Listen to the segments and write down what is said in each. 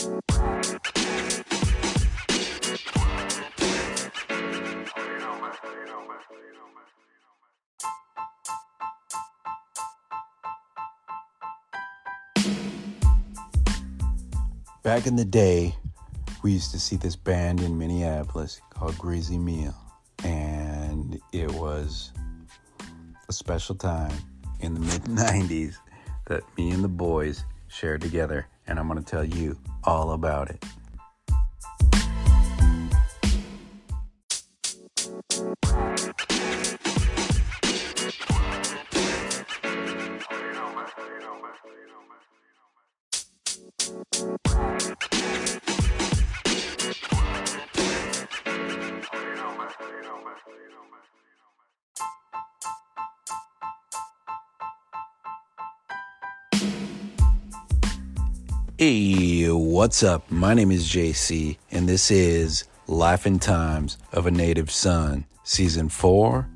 Back in the day, we used to see this band in Minneapolis called Greazy Meal, and it was a special time in the mid 90s that me and the boys shared together, and I'm going to tell you all about it. What's up? My name is JC, and this is Life and Times of a Native Son, Season 4,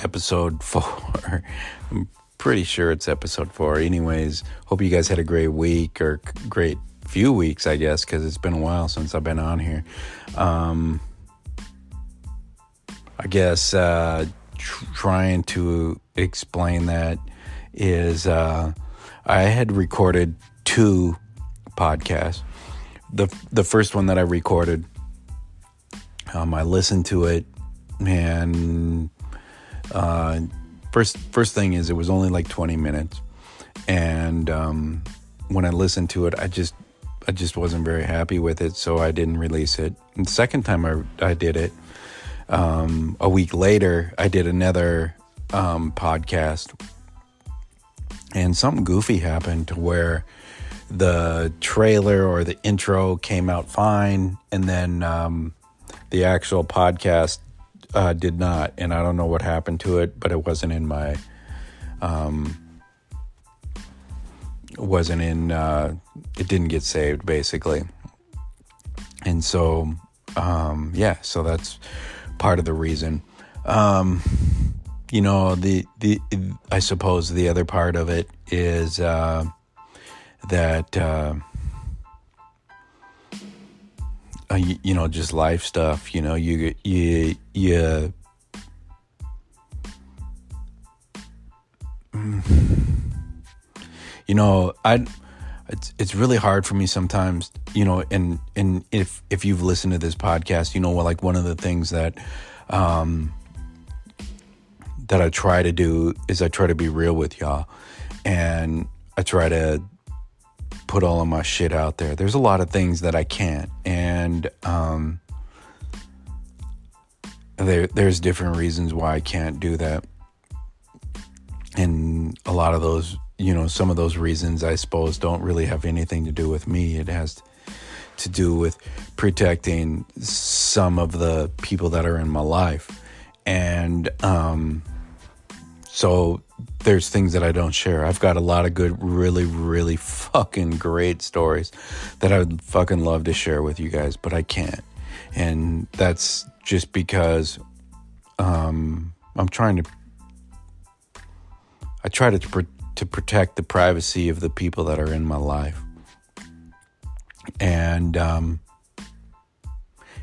Episode 4. I'm pretty sure it's Episode 4. Anyways, hope you guys had a great week or great few weeks, I guess, because it's been a while since I've been on here. Um, I guess uh, tr- trying to explain that is uh, I had recorded two podcast. The the first one that I recorded, um, I listened to it, and uh, first first thing is it was only like twenty minutes, and um, when I listened to it, I just I just wasn't very happy with it, so I didn't release it. And the second time I I did it, um, a week later, I did another um, podcast, and something goofy happened to where the trailer or the intro came out fine, and then um, the actual podcast uh, did not. And I don't know what happened to it, but it wasn't in my. Um, wasn't in. Uh, it didn't get saved, basically. And so, um, yeah, so that's part of the reason. Um, you know, the the I suppose the other part of it is. Uh, that uh, uh, you, you, know just life stuff you know you you you you know i it's it's really hard for me sometimes you know and and if if you've listened to this podcast you know like one of the things that um that I try to do is I try to be real with y'all. And I try to put all of my shit out there. There's a lot of things that I can't, and um, there there's different reasons why I can't do that, and a lot of those, you know, some of those reasons I suppose don't really have anything to do with me. It has to do with protecting some of the people that are in my life, and um, so there's things that I don't share. I've got a lot of good, really, really fucking great stories that I would fucking love to share with you guys, but I can't. And that's just because um, I'm trying to. I try to to protect the privacy of the people that are in my life, and um,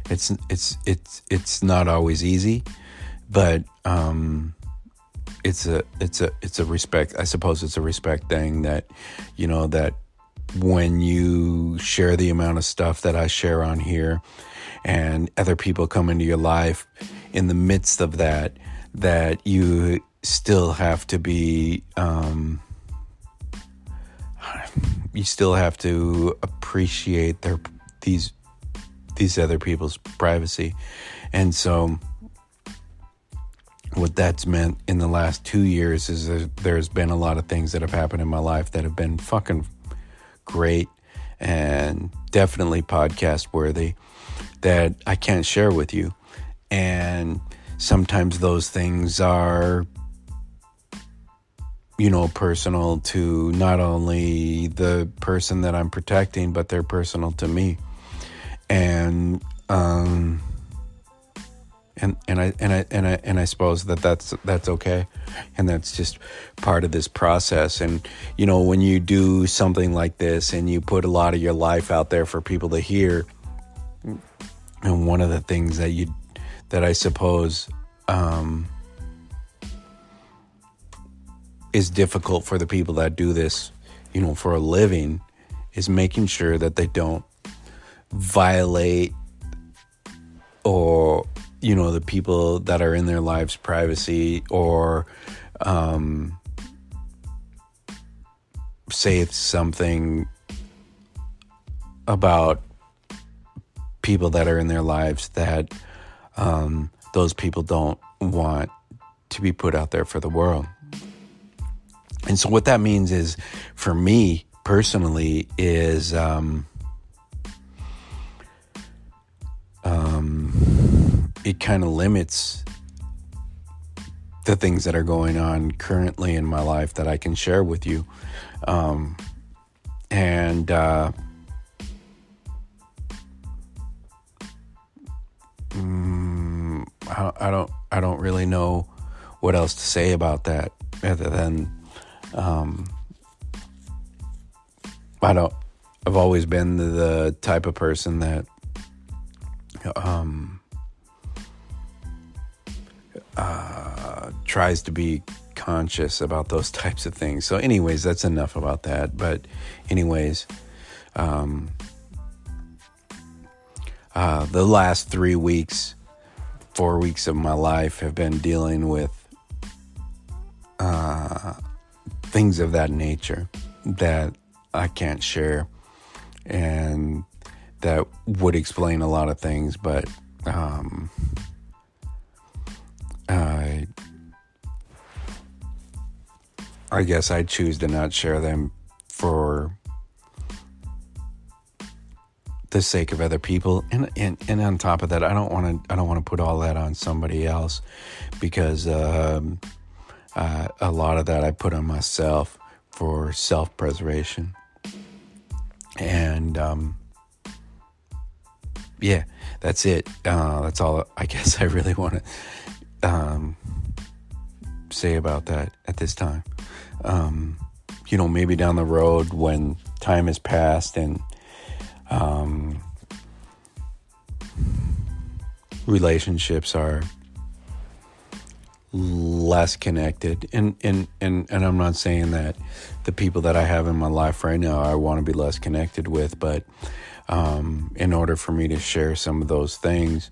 it's it's it's it's not always easy, but um, it's a it's a it's a respect i suppose it's a respect thing that you know that when you share the amount of stuff that i share on here and other people come into your life in the midst of that that you still have to be um, you still have to appreciate their these these other people's privacy. And so what that's meant in the last two years is that there's been a lot of things that have happened in my life that have been fucking great and definitely podcast worthy that I can't share with you. And sometimes those things are, you know, personal to not only the person that I'm protecting, but they're personal to me. And, um, and and I and I and I and I suppose that that's that's okay, and that's just part of this process. And you know, when you do something like this and you put a lot of your life out there for people to hear, and one of the things that you that I suppose um, is difficult for the people that do this, you know, for a living, is making sure that they don't violate or you know the people that are in their lives privacy or um, say something about people that are in their lives that um, those people don't want to be put out there for the world. And so, what that means is, for me personally, is um, um, it kind of limits the things that are going on currently in my life that I can share with you. Um, and uh, mm, I, don't I don't really know what else to say about that other than um, I don't I've always been the, the type of person that um, uh, tries to be conscious about those types of things. So, anyways, that's enough about that. But, anyways, um, uh, the last three weeks, four weeks of my life have been dealing with uh, things of that nature that I can't share. And that would explain a lot of things, but um, I I guess I choose to not share them for the sake of other people, and and, and on top of that, I don't want to I don't want to put all that on somebody else because um, uh, a lot of that I put on myself for self preservation, and um, yeah, that's it. Uh, that's all I guess I really want to um, say about that at this time. Um, you know, maybe down the road when time has passed and um, relationships are less connected and, and and and I'm not saying that the people that I have in my life right now I want to be less connected with but um, in order for me to share some of those things,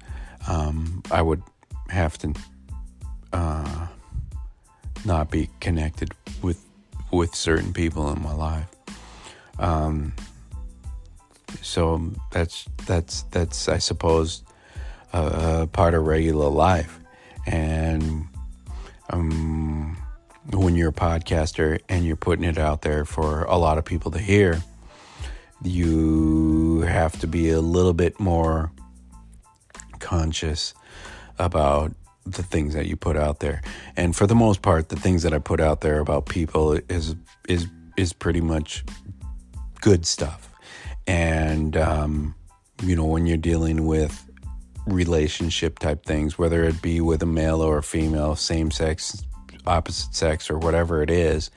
um, I would have to uh, not be connected with with certain people in my life. Um, so that's that's that's I suppose a, a part of regular life, and um, when you're a podcaster and you're putting it out there for a lot of people to hear you have to be a little bit more conscious about the things that you put out there. And for the most part, the things that I put out there about people is is is pretty much good stuff. And um, you know, when you're dealing with relationship type things, whether it be with a male or a female, same sex, opposite sex, or whatever it is,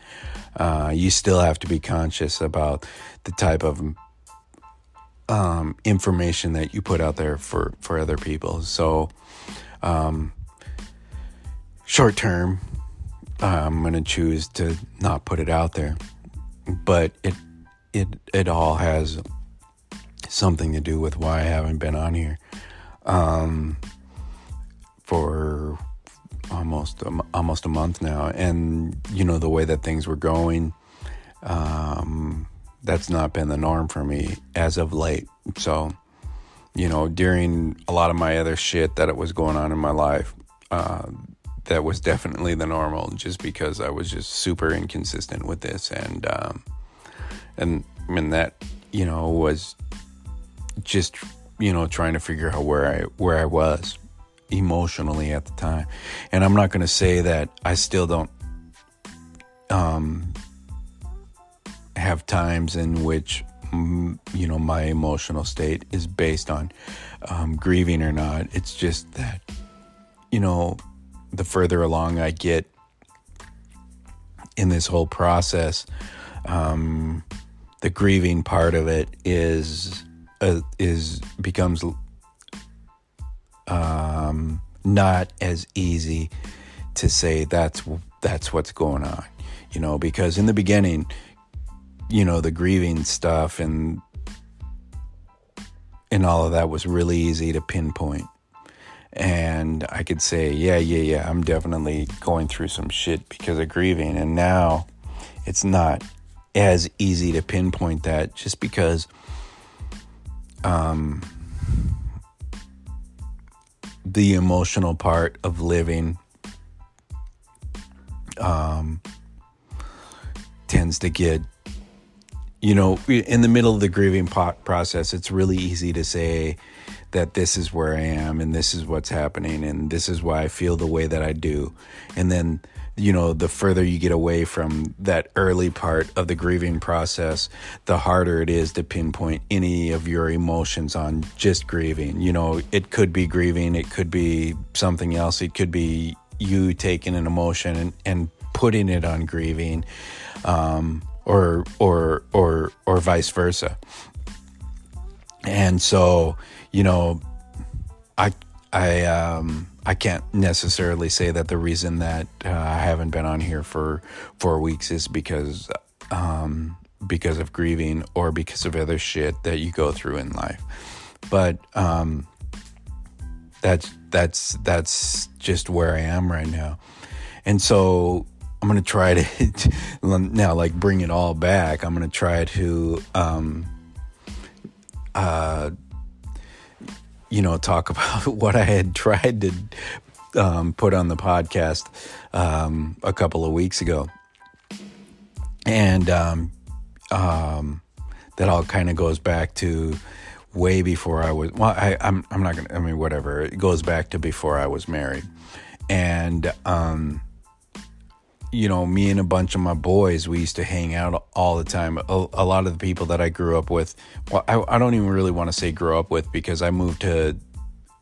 uh, you still have to be conscious about the type of um, information that you put out there for, for other people. So, um, short term, I'm going to choose to not put it out there, but it it it all has something to do with why I haven't been on here um, for almost a, almost a month now, and you know the way that things were going. Um, that's not been the norm for me as of late. So, you know, during a lot of my other shit that it was going on in my life, uh, that was definitely the normal. Just because I was just super inconsistent with this, and um, and mean that you know was just you know trying to figure out where I where I was emotionally at the time. And I'm not going to say that I still don't um, have times in which mm, you know my emotional state is based on um, grieving or not. It's just that you know, the further along I get in this whole process, um, the grieving part of it is uh, is becomes um, not as easy to say that's that's what's going on, you know, because in the beginning, you know, the grieving stuff and and all of that was really easy to pinpoint. And I could say, yeah, yeah, yeah, I'm definitely going through some shit because of grieving. And now it's not as easy to pinpoint that just because um, the emotional part of living um, tends to get you know in the middle of the grieving process it's really easy to say that this is where i am and this is what's happening and this is why i feel the way that i do and then you know, the further you get away from that early part of the grieving process, the harder it is to pinpoint any of your emotions on just grieving. You know, it could be grieving, it could be something else, it could be you taking an emotion and, and putting it on grieving, um, or or or or vice versa. And so, you know, I I um I can't necessarily say that the reason that uh, I haven't been on here for four weeks is because um, because of grieving or because of other shit that you go through in life. But um, that's that's that's just where I am right now, and so I'm gonna try to now like bring it all back. I'm gonna try to um, uh, you know, talk about what I had tried to um, put on the podcast um, a couple of weeks ago. And um, um that all kind of goes back to way before I was, well, I, I'm, I'm not to, I mean, whatever. It goes back to before I was married. And, um, you know, me and a bunch of my boys, we used to hang out all the time. A, a lot of the people that I grew up with, well, I, I don't even really want to say grow up with because I moved to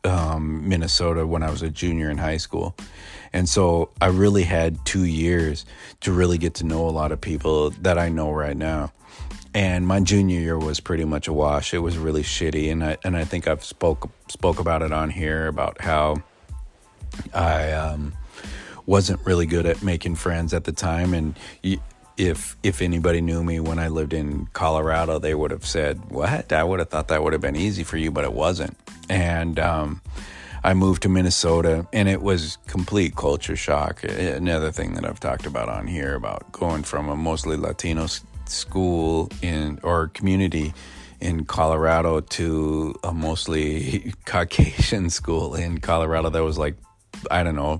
um, Minnesota when I was a junior in high school. And so I really had two years to really get to know a lot of people that I know right now. And my junior year was pretty much a wash. It was really shitty, and I and I think I've spoke spoke about it on here about how I um, wasn't really good at making friends at the time, and if if anybody knew me when I lived in Colorado, they would have said, "What? I would have thought that would have been easy for you, but it wasn't." And um, I moved to Minnesota, and it was complete culture shock. Another thing that I've talked about on here about going from a mostly Latino school in or community in Colorado to a mostly Caucasian school in Colorado that was like I don't know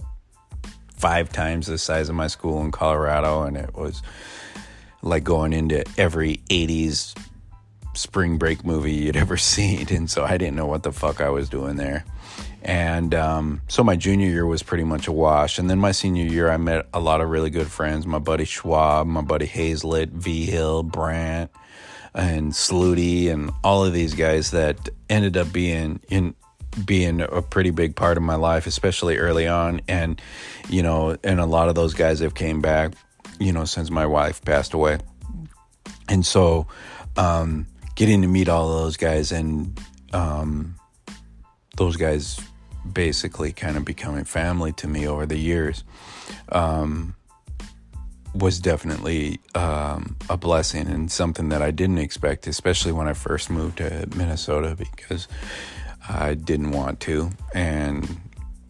five times the size of my school in Colorado, and it was like going into every 80s spring break movie you'd ever seen. And so I didn't know what the fuck I was doing there. And um, so my junior year was pretty much a wash. And then my senior year, I met a lot of really good friends my buddy Schwab, my buddy Hazlett, V Hill, Brant, and Sluty, and all of these guys that ended up being in being a pretty big part of my life, especially early on. And, you know, and a lot of those guys have came back, you know, since my wife passed away. And so, um, getting to meet all those guys and, um, those guys basically kind of becoming family to me over the years, um, was definitely um, a blessing and something that I didn't expect, especially when I first moved to Minnesota, because I didn't want to, and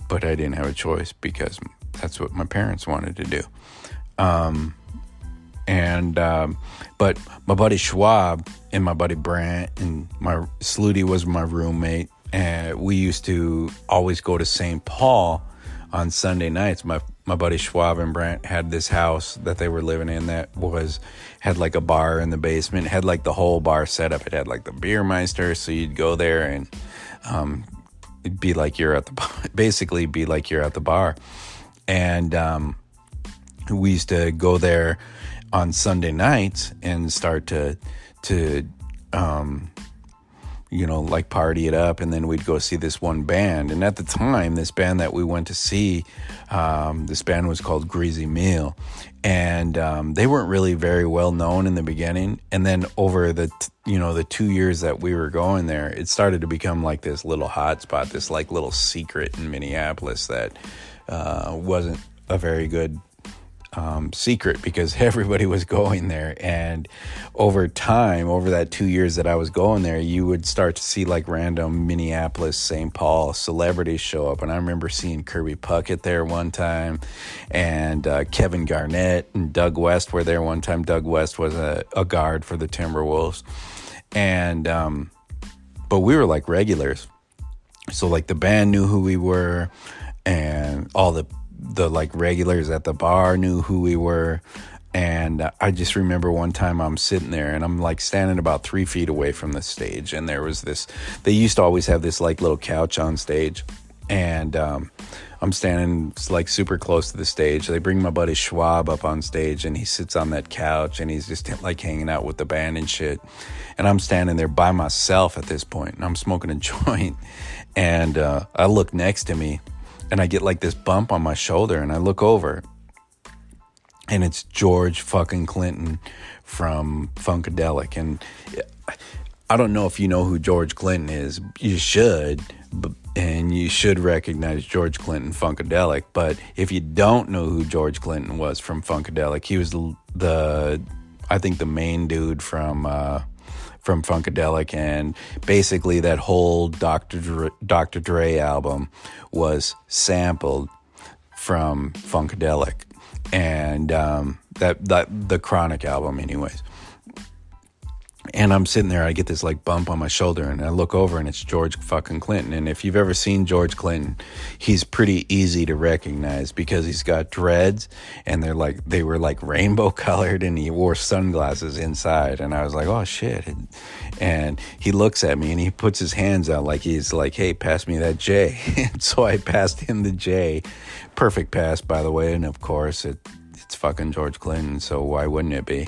but I didn't have a choice because that's what my parents wanted to do. Um, and um, but my buddy Schwab and my buddy Brant and my Sluty was my roommate, and we used to always go to St. Paul on Sunday nights. My my buddy Schwab and Brant had this house that they were living in that was had like a bar in the basement, had like the whole bar set up. It had like the beer meister, so you'd go there and um, be like you're at the basically be like you're at the bar. And um, we used to go there on Sunday nights and start to to um, you know, like party it up, and then we'd go see this one band. And at the time, this band that we went to see, um, this band was called Greazy Meal, and um, they weren't really very well known in the beginning. And then over the you know the two years that we were going there, it started to become like this little hotspot, this like little secret in Minneapolis that uh, wasn't a very good um, secret because everybody was going there. And over time, over that two years that I was going there, you would start to see like random Minneapolis, St. Paul celebrities show up. And I remember seeing Kirby Puckett there one time, and uh, Kevin Garnett and Doug West were there one time. Doug West was a, a guard for the Timberwolves. And, um, but we were like regulars. So, like, the band knew who we were, and all the the like regulars at the bar knew who we were. And I just remember one time I'm sitting there and I'm like standing about three feet away from the stage. And there was this, they used to always have this like little couch on stage. And um, I'm standing like super close to the stage. They bring my buddy Schwab up on stage and he sits on that couch and he's just like hanging out with the band and shit. And I'm standing there by myself at this point and I'm smoking a joint. And uh, I look next to me and I get like this bump on my shoulder and I look over and it's George fucking Clinton from Funkadelic and I don't know if you know who George Clinton is. You should, and you should recognize George Clinton Funkadelic. But if you don't know who George Clinton was from Funkadelic, he was the, I think, the main dude from uh, from Funkadelic, and basically that whole Dr. Dre, Dr. Dre album was sampled from Funkadelic, and um, that that the Chronic album, anyways and I'm sitting there, I get this like bump on my shoulder, and I look over, and it's George fucking Clinton. And if you've ever seen George Clinton, he's pretty easy to recognize because he's got dreads, and they're like they were like rainbow colored, and he wore sunglasses inside. And I was like, oh shit! And he looks at me, and he puts his hands out like he's like, hey, pass me that J. so I passed him the J. Perfect pass, by the way, and of course it it's fucking George Clinton, so why wouldn't it be?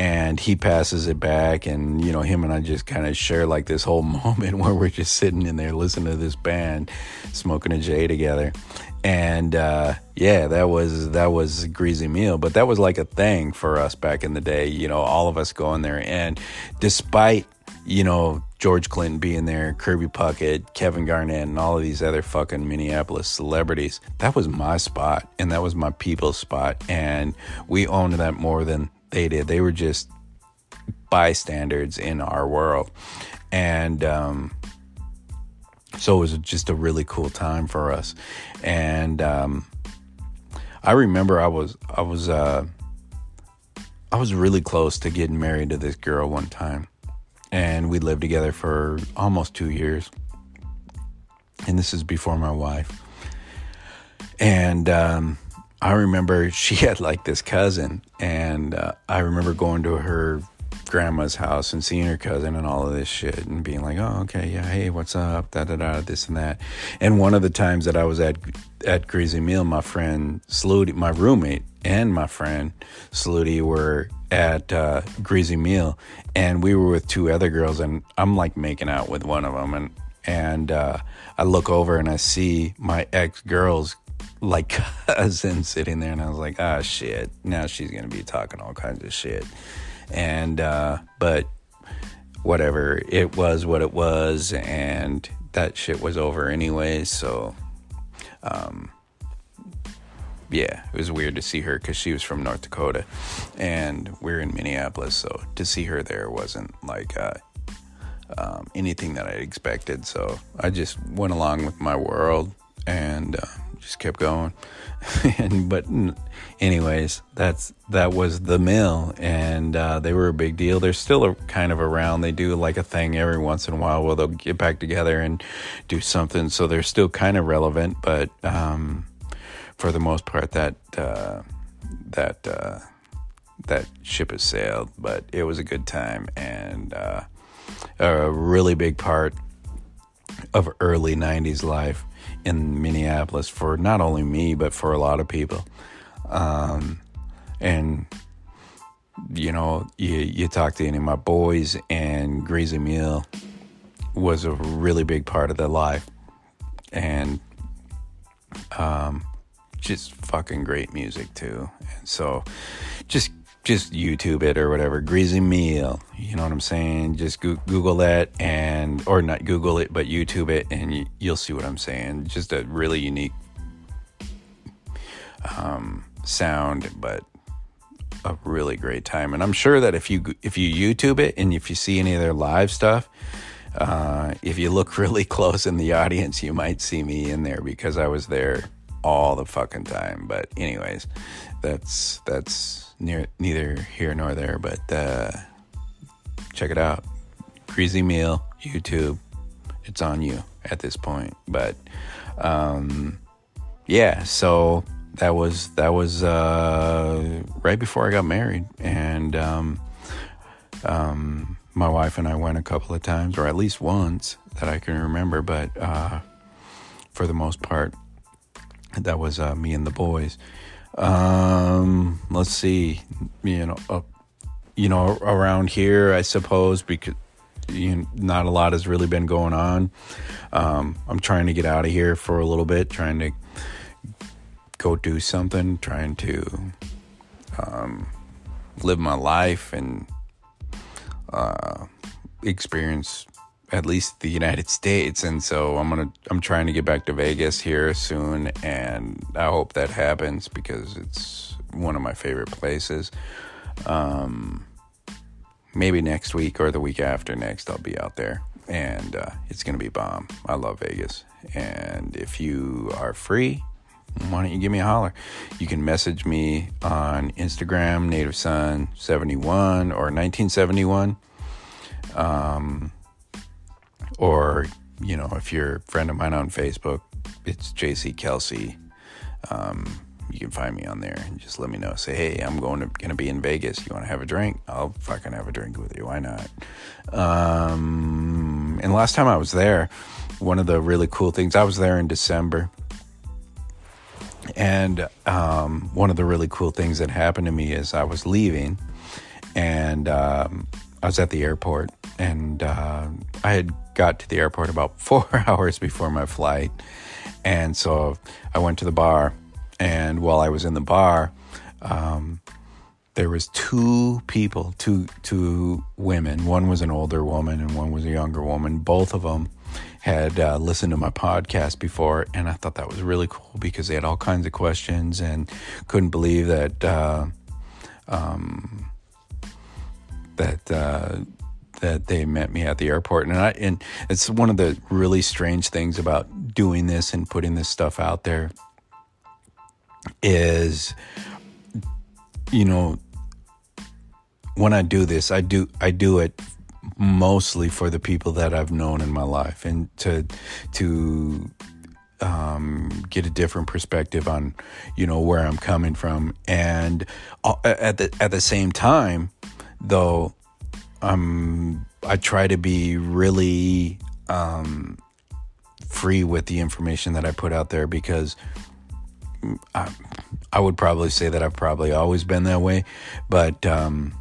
and he passes it back and you know him and i just kind of share like this whole moment where we're just sitting in there listening to this band smoking a j together and uh, yeah that was that was a greazy meal but that was like a thing for us back in the day you know all of us going there and despite you know george clinton being there kirby puckett kevin garnett and all of these other fucking minneapolis celebrities that was my spot and that was my people's spot and we owned that more than they did. They were just bystanders in our world. And um, so it was just a really cool time for us. And um, I remember I was I was uh, I was really close to getting married to this girl one time. And we lived together for almost two years. And this is before my wife. And um, I remember she had like this cousin, and uh, I remember going to her grandma's house and seeing her cousin and all of this shit and being like, oh, okay, yeah, hey, what's up, da da da, this and that. And one of the times that I was at at Greazy Meal, my friend Saluti, my roommate, and my friend Saluti were at uh, Greazy Meal, and we were with two other girls, and I'm like making out with one of them, and and uh, I look over and I see my ex girls like cousin sitting there and I was like, ah, shit. Now she's to be talking all kinds of shit. And, uh, but whatever, it was what it was. And that shit was over anyway. So, um, yeah, it was weird to see her because she was from North Dakota and we're in Minneapolis. So to see her there wasn't like, uh, um, anything that I expected. So I just went along with my world and, uh, just kept going. and but anyways, that's that was the mill, and uh, they were a big deal. They're still a, kind of around. They do like a thing every once in a while where they'll get back together and do something. So they're still kind of relevant, but um, for the most part, that uh, that uh, that ship has sailed. But it was a good time and uh, a really big part of early '90s life in Minneapolis for not only me, but for a lot of people. Um, and, you know, you, you talk to any of my boys and Greazy Meal was a really big part of their life, and um, just fucking great music too. And so, just just YouTube it or whatever. Greazy meal, you know what I'm saying? Just go- Google that and or not Google it, but YouTube it, and you, you'll see what I'm saying. Just a really unique um, sound, but a really great time. And I'm sure that if you if you YouTube it and if you see any of their live stuff, uh, if you look really close in the audience, you might see me in there because I was there all the fucking time. But anyways, that's that's near neither here nor there. But uh, check it out, Greazy Meal YouTube. It's on you at this point. But um, yeah, so that was that was uh, right before I got married, and um, um, my wife and I went a couple of times, or at least once that I can remember. But uh, for the most part, that was uh, me and the boys. Um, let's see, you know, you know, around here, I suppose because you know, not a lot has really been going on. Um, I'm trying to get out of here for a little bit, trying to go do something, trying to um, live my life and uh, experience at least the United States. And so I'm gonna I'm trying to get back to Vegas here soon, and I hope that happens because it's one of my favorite places. Um, maybe next week or the week after next, I'll be out there, and uh, it's gonna be bomb. I love Vegas, and if you are free why don't you give me a holler? You can message me on Instagram, Native Son 71 or 1971. Um, or, you know, if you're a friend of mine on Facebook, it's JC Kelsey. Um, you can find me on there and just let me know. Say, hey, I'm going to gonna be in Vegas. You want to have a drink? I'll fucking have a drink with you. Why not? Um, and last time I was there, one of the really cool things I was there in December and um, one of the really cool things that happened to me is I was leaving and um, I was at the airport and uh, I had got to the airport about four hours before my flight. And so I went to the bar. And while I was in the bar, um, there was two people, two two women. One was an older woman and one was a younger woman. Both of them had uh, listened to my podcast before, and I thought that was really cool because they had all kinds of questions and couldn't believe that uh, um, that uh, that they met me at the airport. And I and it's one of the really strange things about doing this and putting this stuff out there is, you know, when I do this, I do I do it mostly for the people that I've known in my life and to to um, get a different perspective on you know where I'm coming from and uh, at the at the same time though um I try to be really um, free with the information that I put out there because I, I would probably say that I've probably always been that way but um,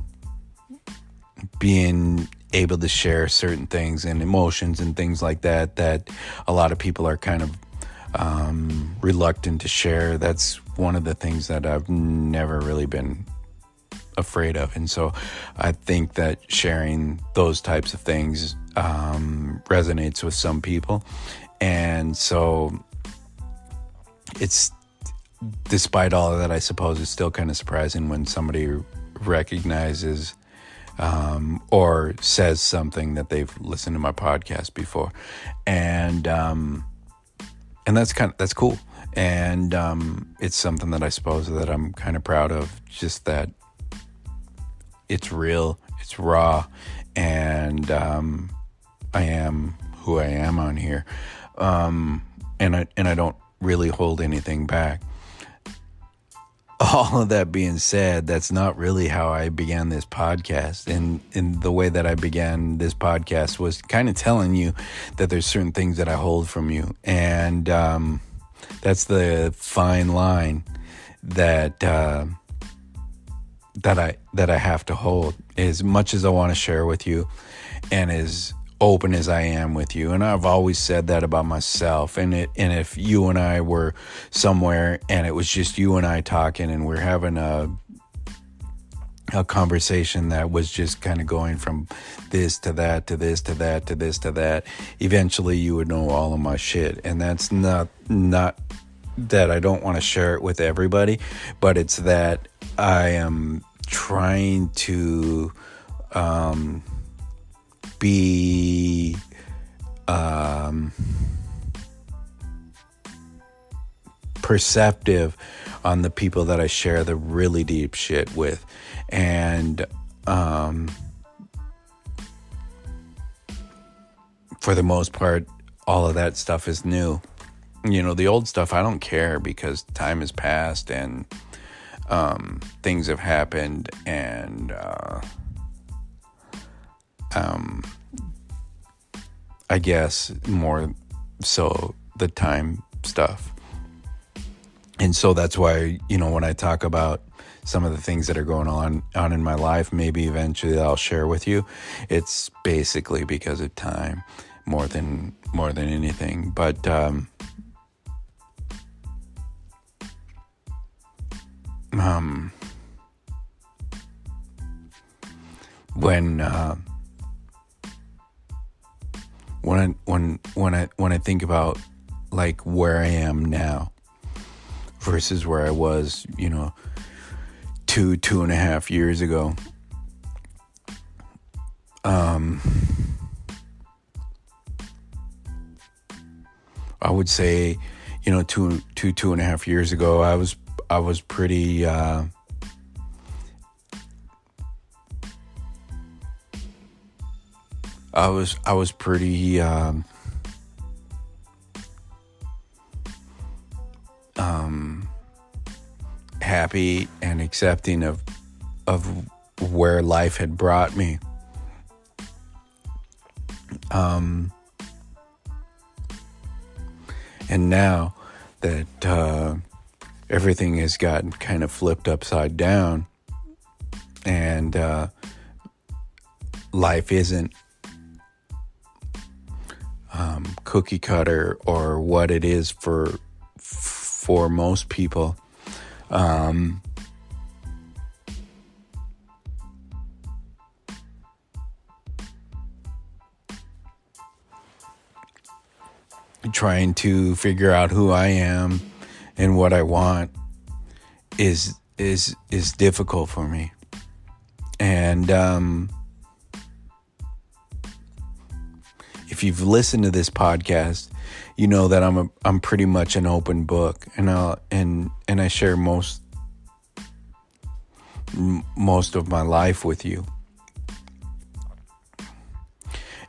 being able to share certain things and emotions and things like that that a lot of people are kind of um, reluctant to share. That's one of the things that I've never really been afraid of. And so I think that sharing those types of things um, resonates with some people. And so it's, despite all of that, I suppose it's still kind of surprising when somebody recognizes um, or says something that they've listened to my podcast before, and um, and that's kind of that's cool, and um, it's something that I suppose that I'm kind of proud of. Just that it's real, it's raw, and um, I am who I am on here, um, and I and I don't really hold anything back all of that being said, that's not really how I began this podcast. And, and the way that I began this podcast was kind of telling you that there's certain things that I hold from you. And um, that's the fine line that uh, that I that I have to hold. As much as I want to share with you, and as open as I am with you. And I've always said that about myself. And it, and if you and I were somewhere and it was just you and I talking and we're having a, a conversation that was just kind of going from this to that to this to that to this to that eventually you would know all of my shit and that's not not that I don't want to share it with everybody but it's that I am trying to um, be um, perceptive on the people that I share the really deep shit with. And um, for the most part, all of that stuff is new. You know, the old stuff, I don't care because time has passed and um, things have happened and uh, um, I guess more so the time stuff. And so that's why, you know, when I talk about some of the things that are going on on in my life, maybe eventually I'll share with you. It's basically because of time more than more than anything. But um um when uh when I when when I when I think about like where I am now versus where I was, you know, two two and a half years ago. Um, I would say, you know, two two two and a half years ago, I was I was pretty. Uh, I was I was pretty um, um, happy and accepting of of where life had brought me. Um, and now that uh, everything has gotten kind of flipped upside down, and uh, life isn't um, cookie cutter or what it is for for most people. Um, trying to figure out who I am and what I want is is is difficult for me. And um, if you've listened to this podcast, you know that I'm a I'm pretty much an open book, and I and and I share most most of my life with you,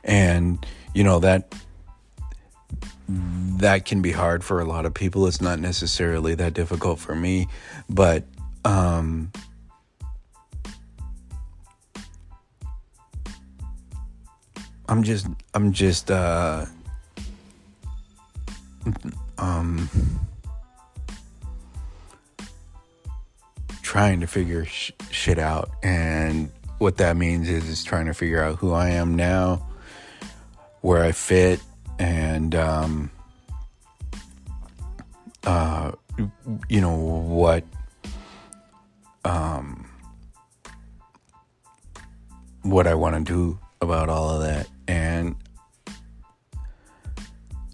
and you know that that can be hard for a lot of people. It's not necessarily that difficult for me, but um, I'm just I'm just uh um trying to figure sh- shit out and what that means is is trying to figure out who I am now, where I fit and um uh you know what um what I want to do about all of that and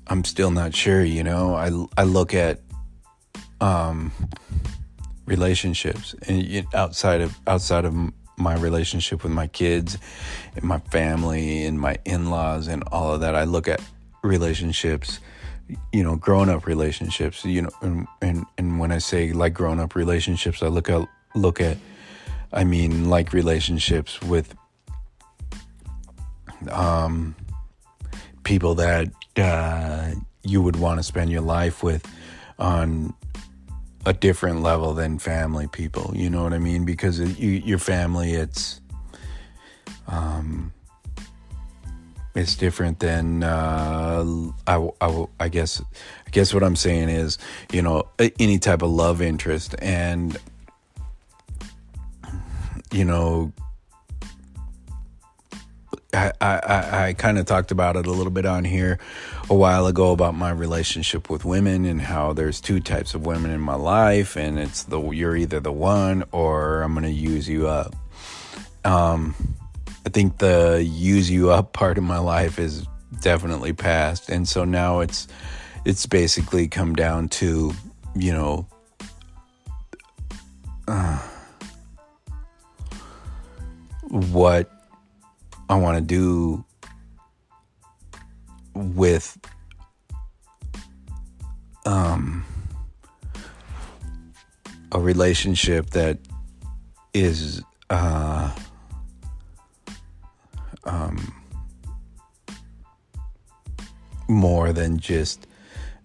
I'm still not sure, you know. I I look at um relationships and outside of outside of my relationship with my kids and my family and my in-laws and all of that. I look at relationships, you know, grown-up relationships, you know, and and, and when I say like grown-up relationships, I look at look at I mean like relationships with um, people that uh, you would want to spend your life with on a different level than family people. You know what I mean? Because you, your family, it's um, it's different than uh, I, I, I guess. I guess what I'm saying is, you know, any type of love interest and you know I, I, I kind of talked about it a little bit on here a while ago about my relationship with women and how there's two types of women in my life, and it's the you're either the one or I'm gonna use you up. Um, I think the use you up part of my life is definitely past, and so now it's it's basically come down to you know. Uh, what I want to do with um, a relationship that is uh, um, more than just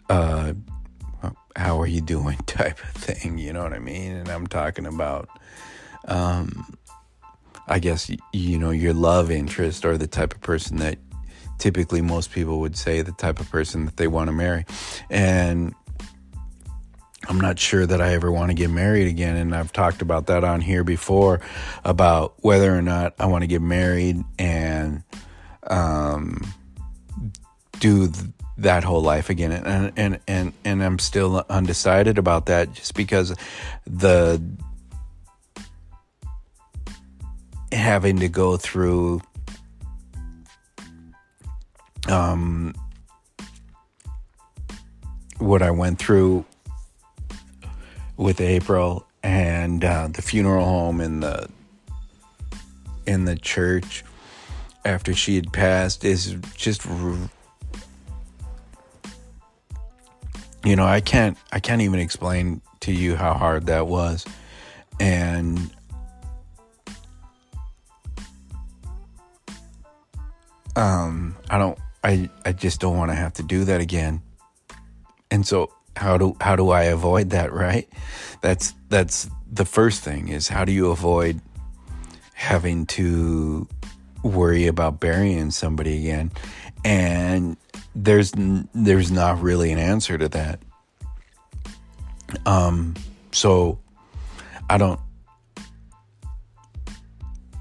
uh, how are you doing type of thing you know what i mean and i'm talking about um, I guess you know your love interest or the type of person that typically most people would say the type of person that they want to marry. And I'm not sure that I ever want to get married again. And I've talked about that on here before about whether or not I want to get married and um, do th- that whole life again. And, and, and, and I'm still undecided about that just because the having to go through um, what I went through with April and uh, the funeral home in the in the church after she had passed is just you know I can't I can't even explain to you how hard that was and um, I don't, I, I just don't want to have to do that again. And so how do, how do I avoid that? Right. That's, that's the first thing is how do you avoid having to worry about burying somebody again? And there's, there's not really an answer to that. Um, so I don't,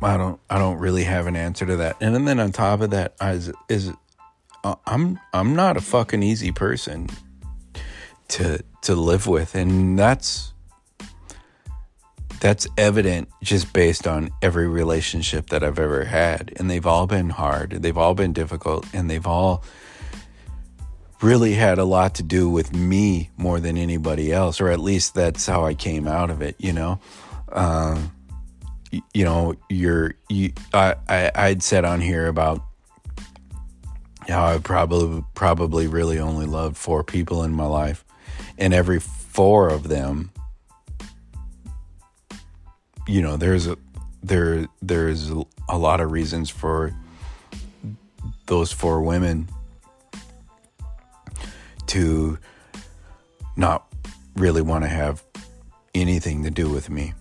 I don't I don't really have an answer to that. And then on top of that is is uh, I'm I'm not a fucking easy person to to live with. And that's that's evident just based on every relationship that I've ever had. And they've all been hard, they've all been difficult. And they've all really had a lot to do with me more than anybody else or at least that's how I came out of it, you know. Uh, you know, you're, you, I, I, I'd said on here about how I probably, probably really only loved four people in my life, and every four of them, you know, there's a, there, there's a lot of reasons for those four women to not really want to have anything to do with me.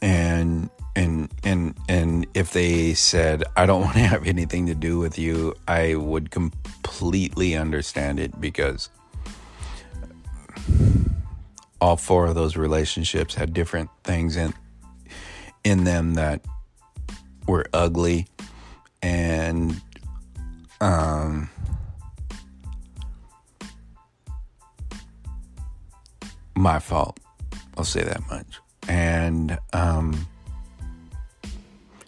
And and and and if they said I don't want to have anything to do with you, I would completely understand it because all four of those relationships had different things in in them that were ugly and um my fault. I'll say that much. And um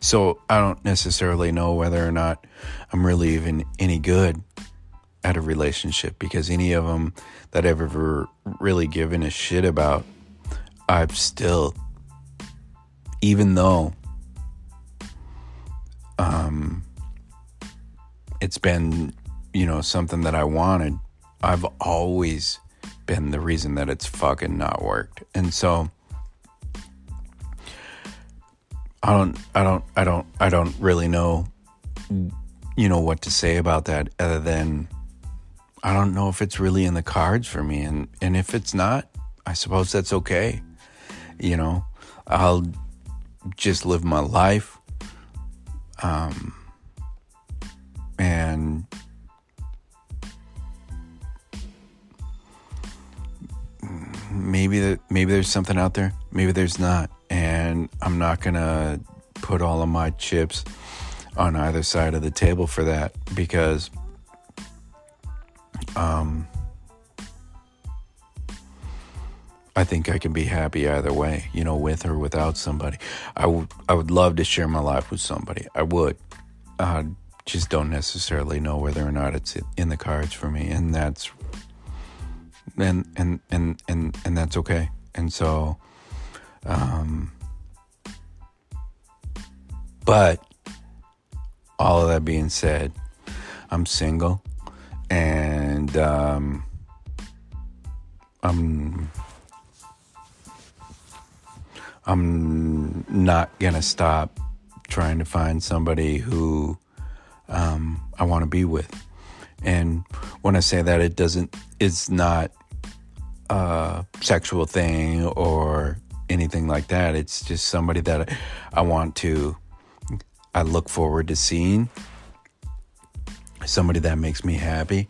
so I don't necessarily know whether or not I'm really even any good at a relationship because any of them that I've ever really given a shit about, I've still, even though um, it's been, you know, something that I wanted, I've always been the reason that it's fucking not worked. And so, I don't, I don't, I don't, I don't really know, you know, what to say about that other than I don't know if it's really in the cards for me. And, and if it's not, I suppose that's okay. You know, I'll just live my life. Um, and maybe that maybe there's something out there maybe there's not and I'm not gonna put all of my chips on either side of the table for that because um, I think I can be happy either way, you know, with or without somebody. I would I would love to share my life with somebody. I would. I just don't necessarily know whether or not it's in the cards for me, and that's and and and and and that's okay. And so, um, but all of that being said, I'm single, and um, I'm I'm not gonna stop trying to find somebody who um, I want to be with. And when I say that, it doesn't, it's not a sexual thing or anything like that. It's just somebody that I want to, I look forward to seeing. Somebody that makes me happy.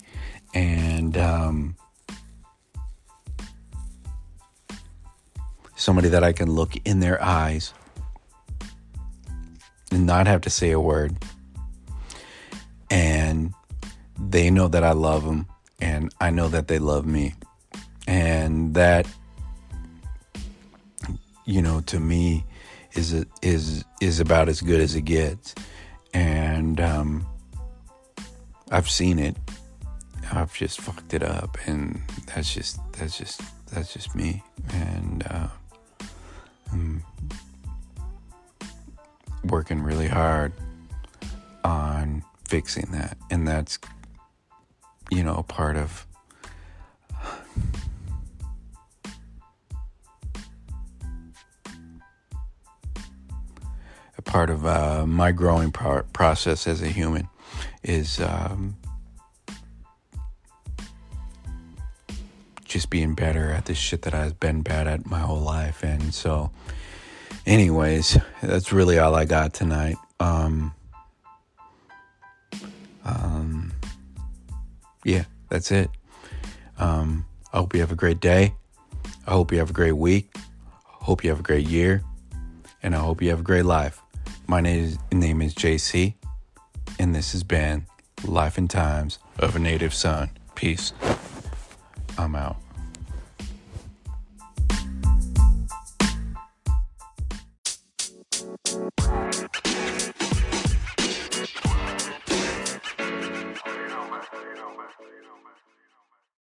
And, um, somebody that I can look in their eyes and not have to say a word. And they know that I love them, and I know that they love me. And that, you know, to me, is is is about as good as it gets. And um, I've seen it. I've just fucked it up, and that's just that's just that's just me. And uh, I'm working really hard on fixing that, and that's you know part of a part of uh, my growing pro- process as a human is um, just being better at this shit that I've been bad at my whole life, and so anyways, that's really all I got tonight. Um, um, yeah, that's it. Um, I hope you have a great day. I hope you have a great week. I hope you have a great year. And I hope you have a great life. My name is, name is JC, and this has been Life and Times of a Native Son. Peace. I'm out.